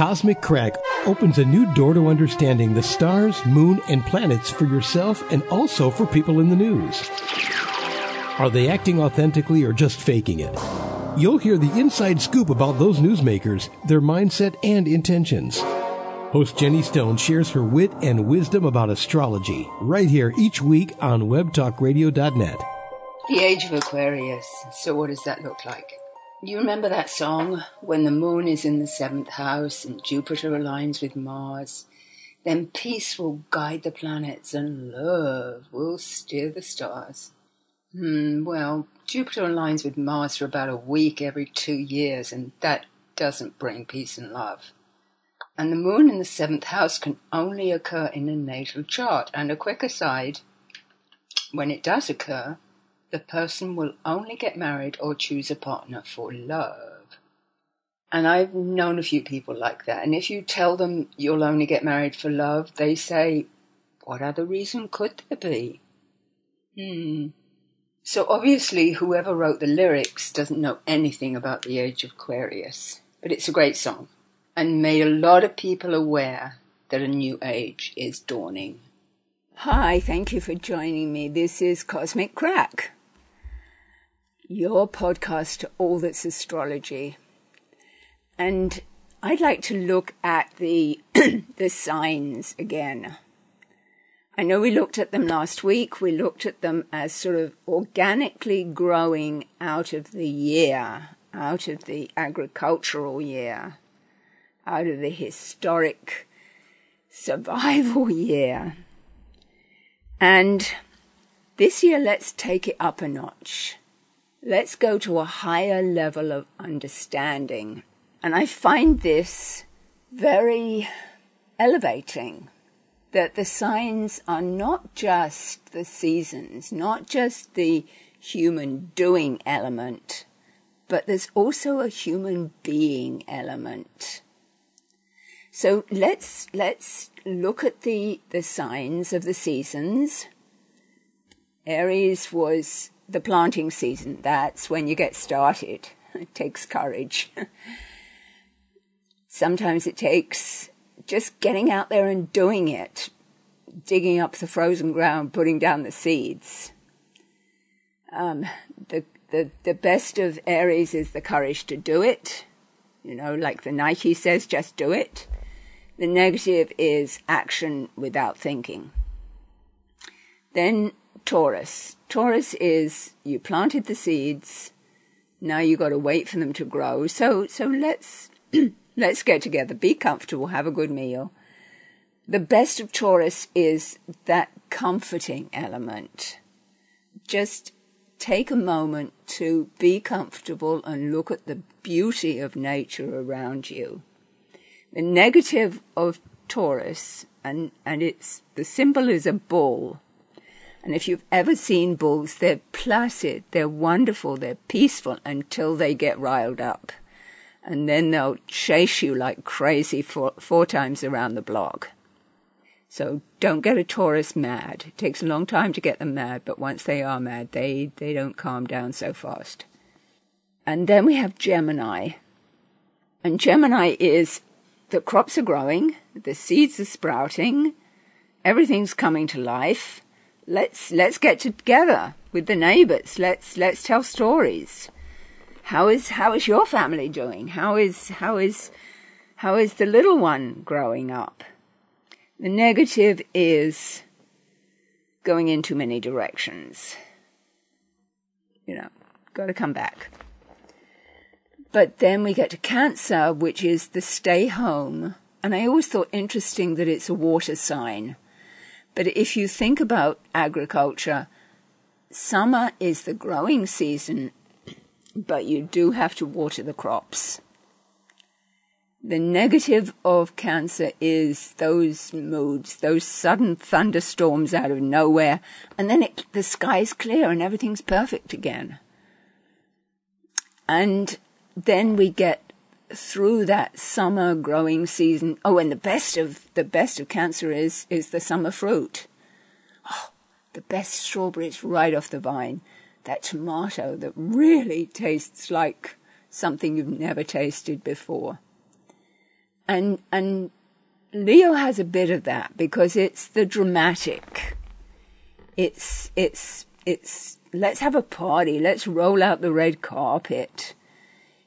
Cosmic Crack opens a new door to understanding the stars, moon, and planets for yourself and also for people in the news. Are they acting authentically or just faking it? You'll hear the inside scoop about those newsmakers, their mindset, and intentions. Host Jenny Stone shares her wit and wisdom about astrology right here each week on webtalkradio.net. The age of Aquarius. So, what does that look like? You remember that song? When the moon is in the seventh house and Jupiter aligns with Mars, then peace will guide the planets and love will steer the stars. Hmm, well, Jupiter aligns with Mars for about a week every two years, and that doesn't bring peace and love. And the moon in the seventh house can only occur in a natal chart. And a quick aside when it does occur, the person will only get married or choose a partner for love. And I've known a few people like that. And if you tell them you'll only get married for love, they say, What other reason could there be? Hmm. So obviously, whoever wrote the lyrics doesn't know anything about the age of Aquarius. But it's a great song and made a lot of people aware that a new age is dawning. Hi, thank you for joining me. This is Cosmic Crack your podcast all that's astrology. And I'd like to look at the the signs again. I know we looked at them last week. We looked at them as sort of organically growing out of the year, out of the agricultural year, out of the historic survival year. And this year, let's take it up a notch. Let's go to a higher level of understanding. And I find this very elevating that the signs are not just the seasons, not just the human doing element, but there's also a human being element. So let's let's look at the the signs of the seasons. Aries was the planting season. That's when you get started. It takes courage. Sometimes it takes just getting out there and doing it, digging up the frozen ground, putting down the seeds. Um, the, the, the best of Aries is the courage to do it. You know, like the Nike says, just do it. The negative is action without thinking. Then Taurus. Taurus is you planted the seeds, now you got to wait for them to grow. So so let's let's get together, be comfortable, have a good meal. The best of Taurus is that comforting element. Just take a moment to be comfortable and look at the beauty of nature around you. The negative of Taurus, and, and it's the symbol is a bull, and if you've ever seen bulls, they're placid, they're wonderful, they're peaceful until they get riled up. And then they'll chase you like crazy four, four times around the block. So don't get a Taurus mad. It takes a long time to get them mad, but once they are mad, they, they don't calm down so fast. And then we have Gemini. And Gemini is the crops are growing, the seeds are sprouting, everything's coming to life let's let's get together with the neighbors. Let's let's tell stories. How is how is your family doing? How is how is how is the little one growing up? The negative is going in too many directions. You know, got to come back. But then we get to Cancer, which is the stay home. And I always thought interesting that it's a water sign. But if you think about agriculture, summer is the growing season, but you do have to water the crops. The negative of cancer is those moods, those sudden thunderstorms out of nowhere, and then it, the sky's clear and everything's perfect again. And then we get through that summer growing season. Oh, and the best of the best of cancer is is the summer fruit. Oh, the best strawberries right off the vine. That tomato that really tastes like something you've never tasted before. and and Leo has a bit of that because it's the dramatic. It's it's it's let's have a party, let's roll out the red carpet.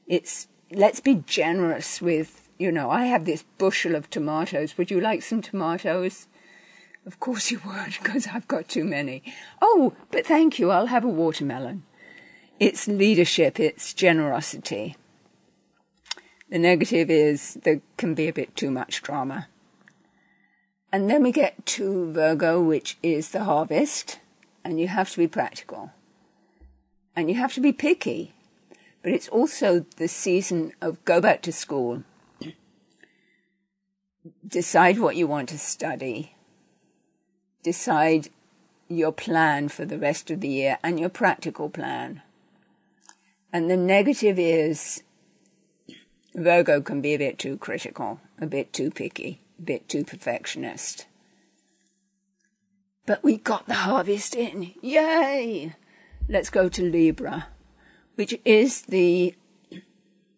It's let's be generous with, you know, I have this bushel of tomatoes. Would you like some tomatoes? Of course you would, because I've got too many. Oh, but thank you, I'll have a watermelon. It's leadership, it's generosity. The negative is there can be a bit too much drama. And then we get to Virgo, which is the harvest, and you have to be practical. And you have to be picky. But it's also the season of go back to school, decide what you want to study, decide your plan for the rest of the year and your practical plan. And the negative is Virgo can be a bit too critical, a bit too picky, a bit too perfectionist. But we got the harvest in. Yay! Let's go to Libra which is the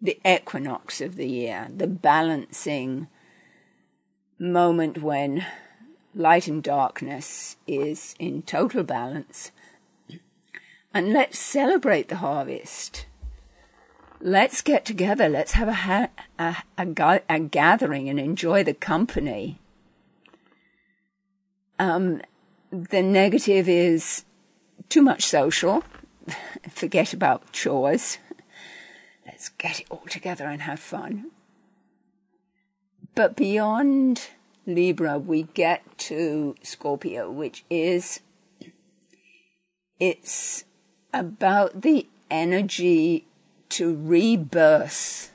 the equinox of the year, the balancing moment when light and darkness is in total balance. And let's celebrate the harvest. Let's get together. Let's have a, ha- a, a, a, gathering and enjoy the company. Um, the negative is too much social forget about chores. Let's get it all together and have fun. But beyond Libra, we get to Scorpio, which is, it's about the energy to rebirth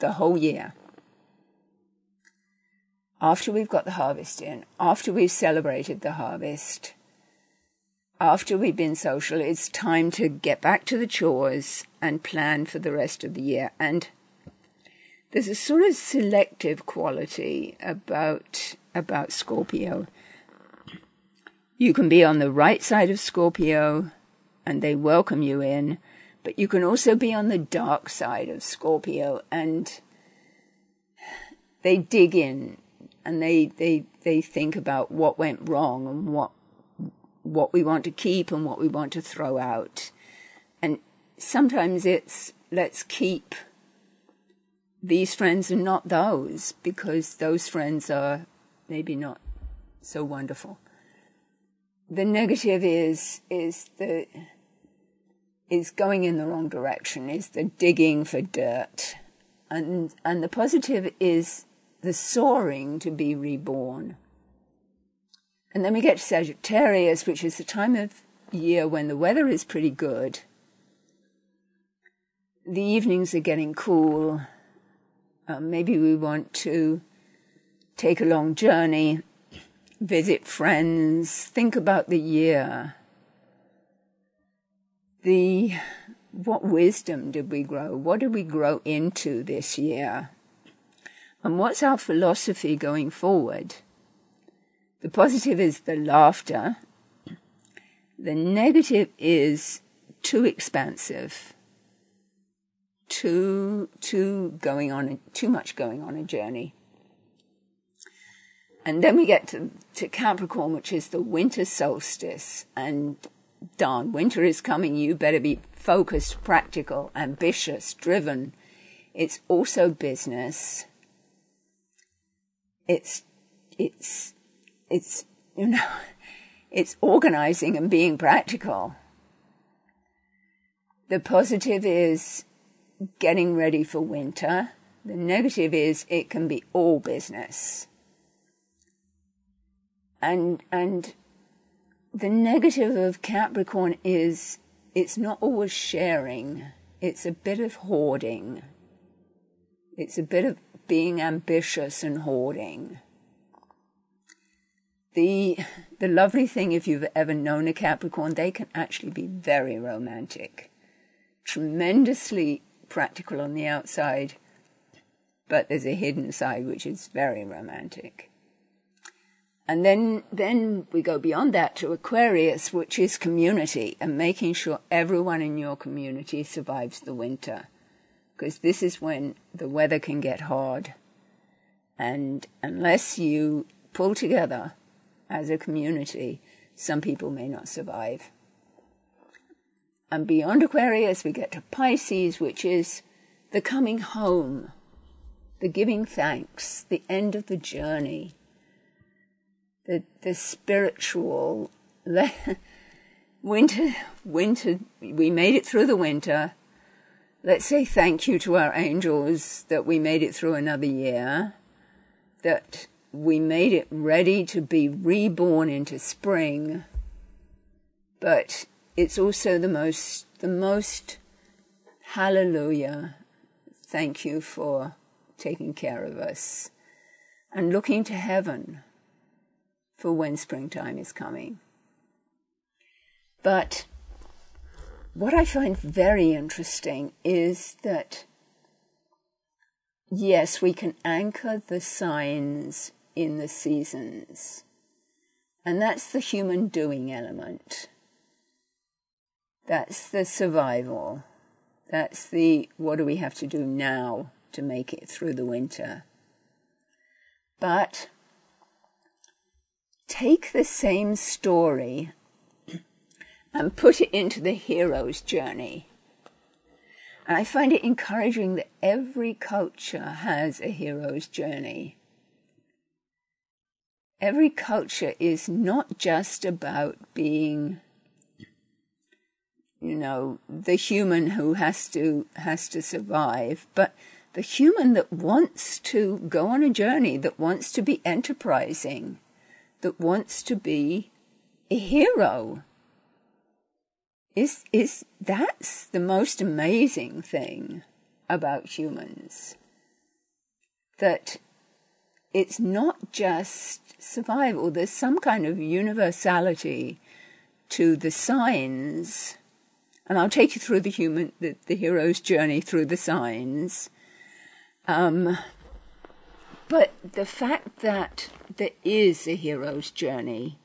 the whole year. After we've got the harvest in, after we've celebrated the harvest, after we've been social, it's time to get back to the chores and plan for the rest of the year. And there's a sort of selective quality about about Scorpio. You can be on the right side of Scorpio and they welcome you in, but you can also be on the dark side of Scorpio and they dig in and they they they think about what went wrong and what what we want to keep and what we want to throw out. And sometimes it's let's keep these friends and not those because those friends are maybe not so wonderful. The negative is is the is going in the wrong direction, is the digging for dirt. And and the positive is the soaring to be reborn. And then we get to Sagittarius, which is the time of year when the weather is pretty good. The evenings are getting cool. Um, maybe we want to take a long journey, visit friends, think about the year. The what wisdom did we grow? What did we grow into this year? And what's our philosophy going forward? The positive is the laughter. The negative is too expansive, too too going on, too much going on a journey. And then we get to, to Capricorn, which is the winter solstice. And darn, winter is coming. You better be focused, practical, ambitious, driven. It's also business. It's, it's it's, you know, it's organizing and being practical. The positive is getting ready for winter. The negative is it can be all business. And, and the negative of Capricorn is it's not always sharing. It's a bit of hoarding. It's a bit of being ambitious and hoarding the the lovely thing if you've ever known a Capricorn, they can actually be very romantic, tremendously practical on the outside, but there's a hidden side which is very romantic. And then, then we go beyond that to Aquarius, which is community and making sure everyone in your community survives the winter. Because this is when the weather can get hard And unless you pull together as a community, some people may not survive. And beyond Aquarius, we get to Pisces, which is the coming home, the giving thanks, the end of the journey, the, the spiritual. winter, winter, we made it through the winter. Let's say thank you to our angels that we made it through another year, that we made it ready to be reborn into spring. But it's also the most, the most hallelujah. Thank you for taking care of us and looking to heaven for when springtime is coming. But what I find very interesting is that, yes, we can anchor the signs in the seasons, and that's the human doing element. That's the survival. That's the what do we have to do now to make it through the winter. But take the same story and put it into the hero's journey. And I find it encouraging that every culture has a hero's journey. Every culture is not just about being, you know, the human who has to has to survive, but the human that wants to go on a journey, that wants to be enterprising, that wants to be a hero. Is is that's the most amazing thing about humans that it's not just survival. There's some kind of universality to the signs. And I'll take you through the human the, the hero's journey through the signs. Um, but the fact that there is a hero's journey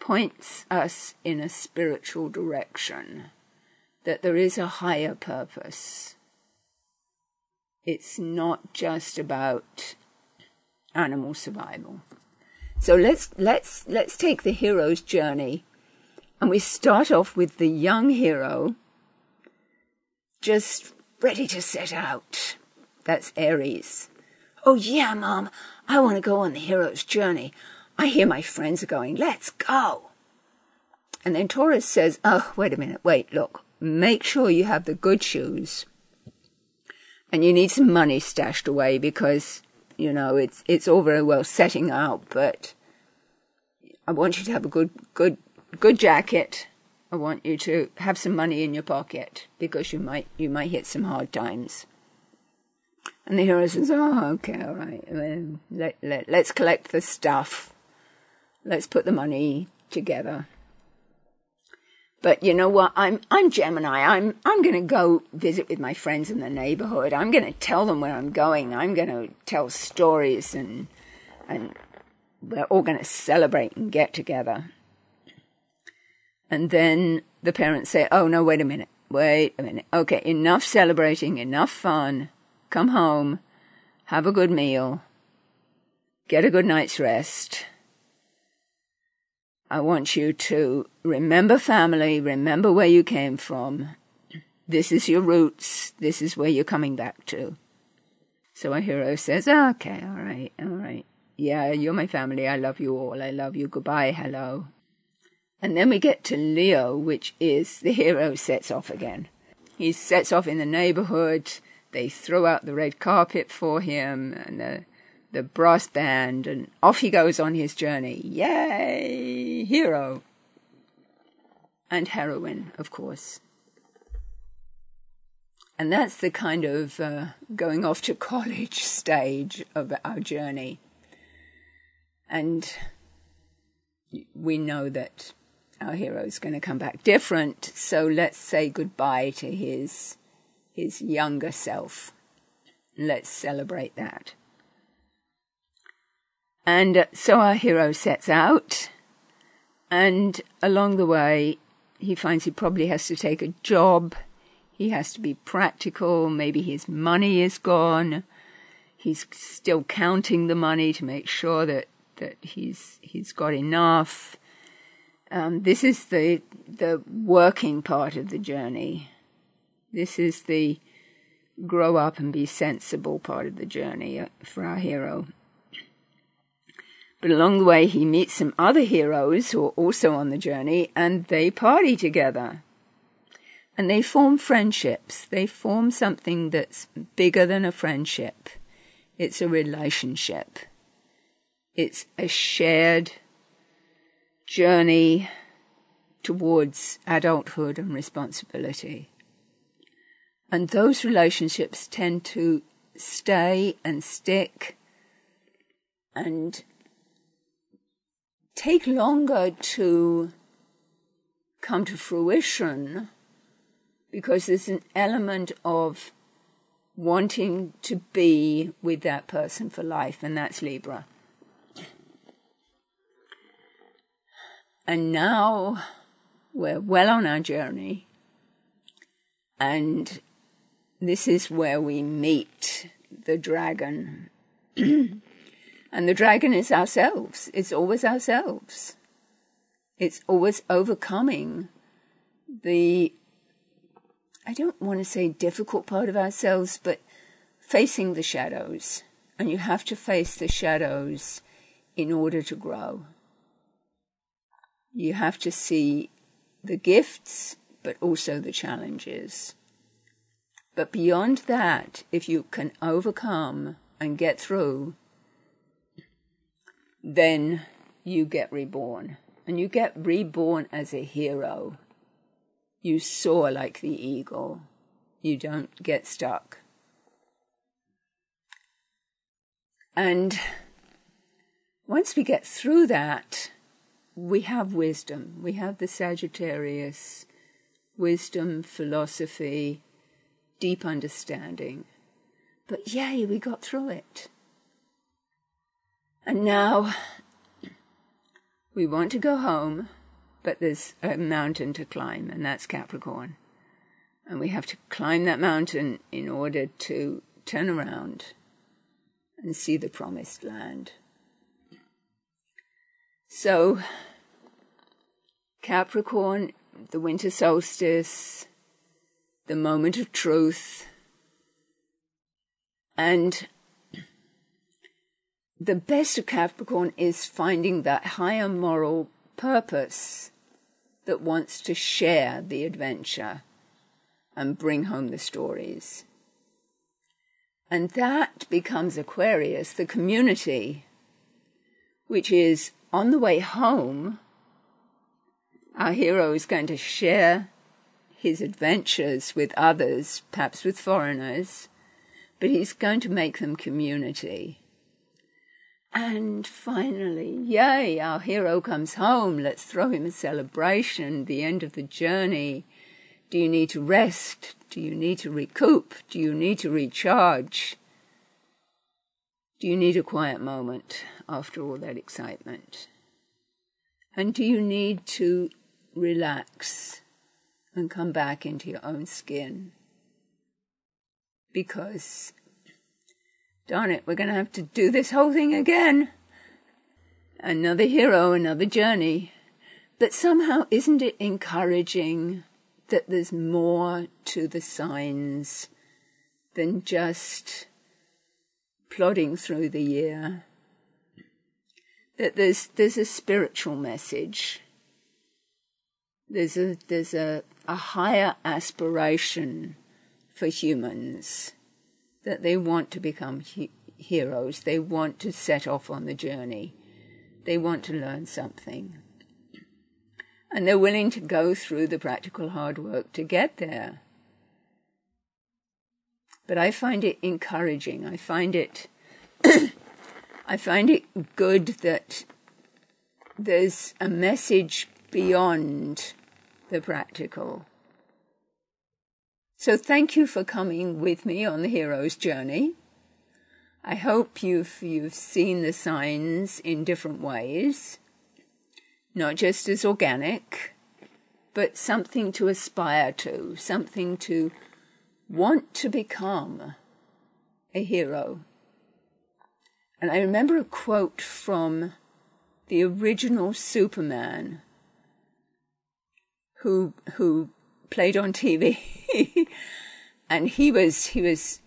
points us in a spiritual direction, that there is a higher purpose. It's not just about animal survival. So let's let's let's take the hero's journey and we start off with the young hero just ready to set out. That's Aries. Oh yeah, mom, I want to go on the hero's journey. I hear my friends are going, let's go. And then Taurus says, oh, wait a minute, wait, look, make sure you have the good shoes. And you need some money stashed away because, you know, it's, it's all very well setting out, but I want you to have a good, good, good jacket. I want you to have some money in your pocket because you might, you might hit some hard times. And the hero says, oh, okay, all right. Let, let, let's collect the stuff let's put the money together. But you know what? I'm I'm Gemini. I'm I'm going to go visit with my friends in the neighborhood. I'm going to tell them where I'm going. I'm going to tell stories and and we're all going to celebrate and get together. And then the parents say, "Oh no, wait a minute. Wait a minute. Okay, enough celebrating, enough fun. Come home. Have a good meal. Get a good night's rest." I want you to remember family, remember where you came from. This is your roots. This is where you're coming back to. So our hero says, okay, all right, all right. Yeah, you're my family. I love you all. I love you. Goodbye. Hello. And then we get to Leo, which is the hero sets off again. He sets off in the neighborhood. They throw out the red carpet for him and the the brass band, and off he goes on his journey. Yay! Hero. And heroine, of course. And that's the kind of uh, going off to college stage of our journey. And we know that our hero is going to come back different, so let's say goodbye to his his younger self. Let's celebrate that. And so our hero sets out, and along the way, he finds he probably has to take a job. He has to be practical. Maybe his money is gone. he's still counting the money to make sure that, that he's he's got enough. Um, this is the the working part of the journey. This is the grow up and be sensible part of the journey uh, for our hero. But along the way, he meets some other heroes who are also on the journey, and they party together. And they form friendships. They form something that's bigger than a friendship. It's a relationship. It's a shared journey towards adulthood and responsibility. And those relationships tend to stay and stick and take longer to come to fruition because there's an element of wanting to be with that person for life, and that's Libra. And now we're well on our journey, and this is where we meet the dragon. and the dragon is ourselves. It's always ourselves. It's always overcoming the, I don't want to say difficult part of ourselves, but facing the shadows. And you have to face the shadows in order to grow. You have to see the gifts, but also the challenges. But beyond that, if you can overcome and get through, then you get reborn. And you get reborn as a hero. You soar like the eagle. You don't get stuck. And once we get through that, we have wisdom. We have the Sagittarius wisdom, philosophy, deep understanding. But yay, we got through it. And now we want to go home, but there's a mountain to climb, and that's Capricorn. And we have to climb that mountain in order to turn around and see the promised land. So, Capricorn, the winter solstice, the moment of truth, and the best of Capricorn is finding that higher moral purpose that wants to share the adventure and bring home the stories. And that becomes Aquarius, the community, which is on the way home. Our hero is going to share his adventures with others, perhaps with foreigners, but he's going to make them community. And finally, yay, our hero comes home. Let's throw him a celebration, the end of the journey. Do you need to rest? Do you need to recoup? Do you need to recharge? Do you need a quiet moment after all that excitement? And do you need to relax and come back into your own skin. Because, darn it, we're going to have to do this whole thing again. Another hero, another journey. But somehow, isn't it encouraging that there's more to the signs than just plodding through the year? That there's, there's a spiritual message. There's a, there's a, a higher aspiration for humans that they want to become he- heroes. They want to set off on the journey. They want to learn something. And they're willing to go through the practical hard work to get there. But I find it encouraging. I find it I find it good that there's a message beyond the practical. So thank you for coming with me on the hero's journey. I hope you've, you've seen the signs in different ways, not just as organic, but something to aspire to, something to want to become a hero And I remember a quote from the original Superman who who played on TV and he was he was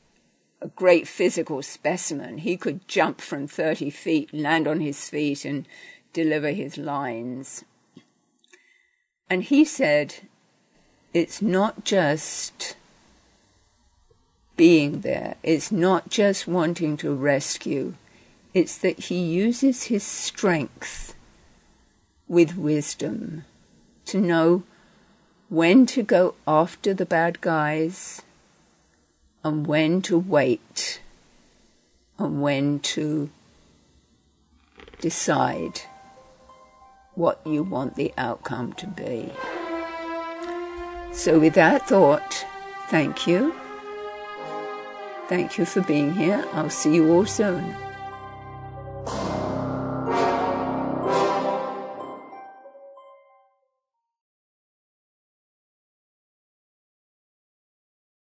a great physical specimen. He could jump from 30 feet, land on his feet and deliver his lines. And he said, it's not just being there. It's not just wanting to rescue. It's that he uses his strength with wisdom to know when to go after the bad guys and when to wait and when to decide what you want the outcome to be. So, with that thought, thank you. Thank you for being here. I'll see you all soon.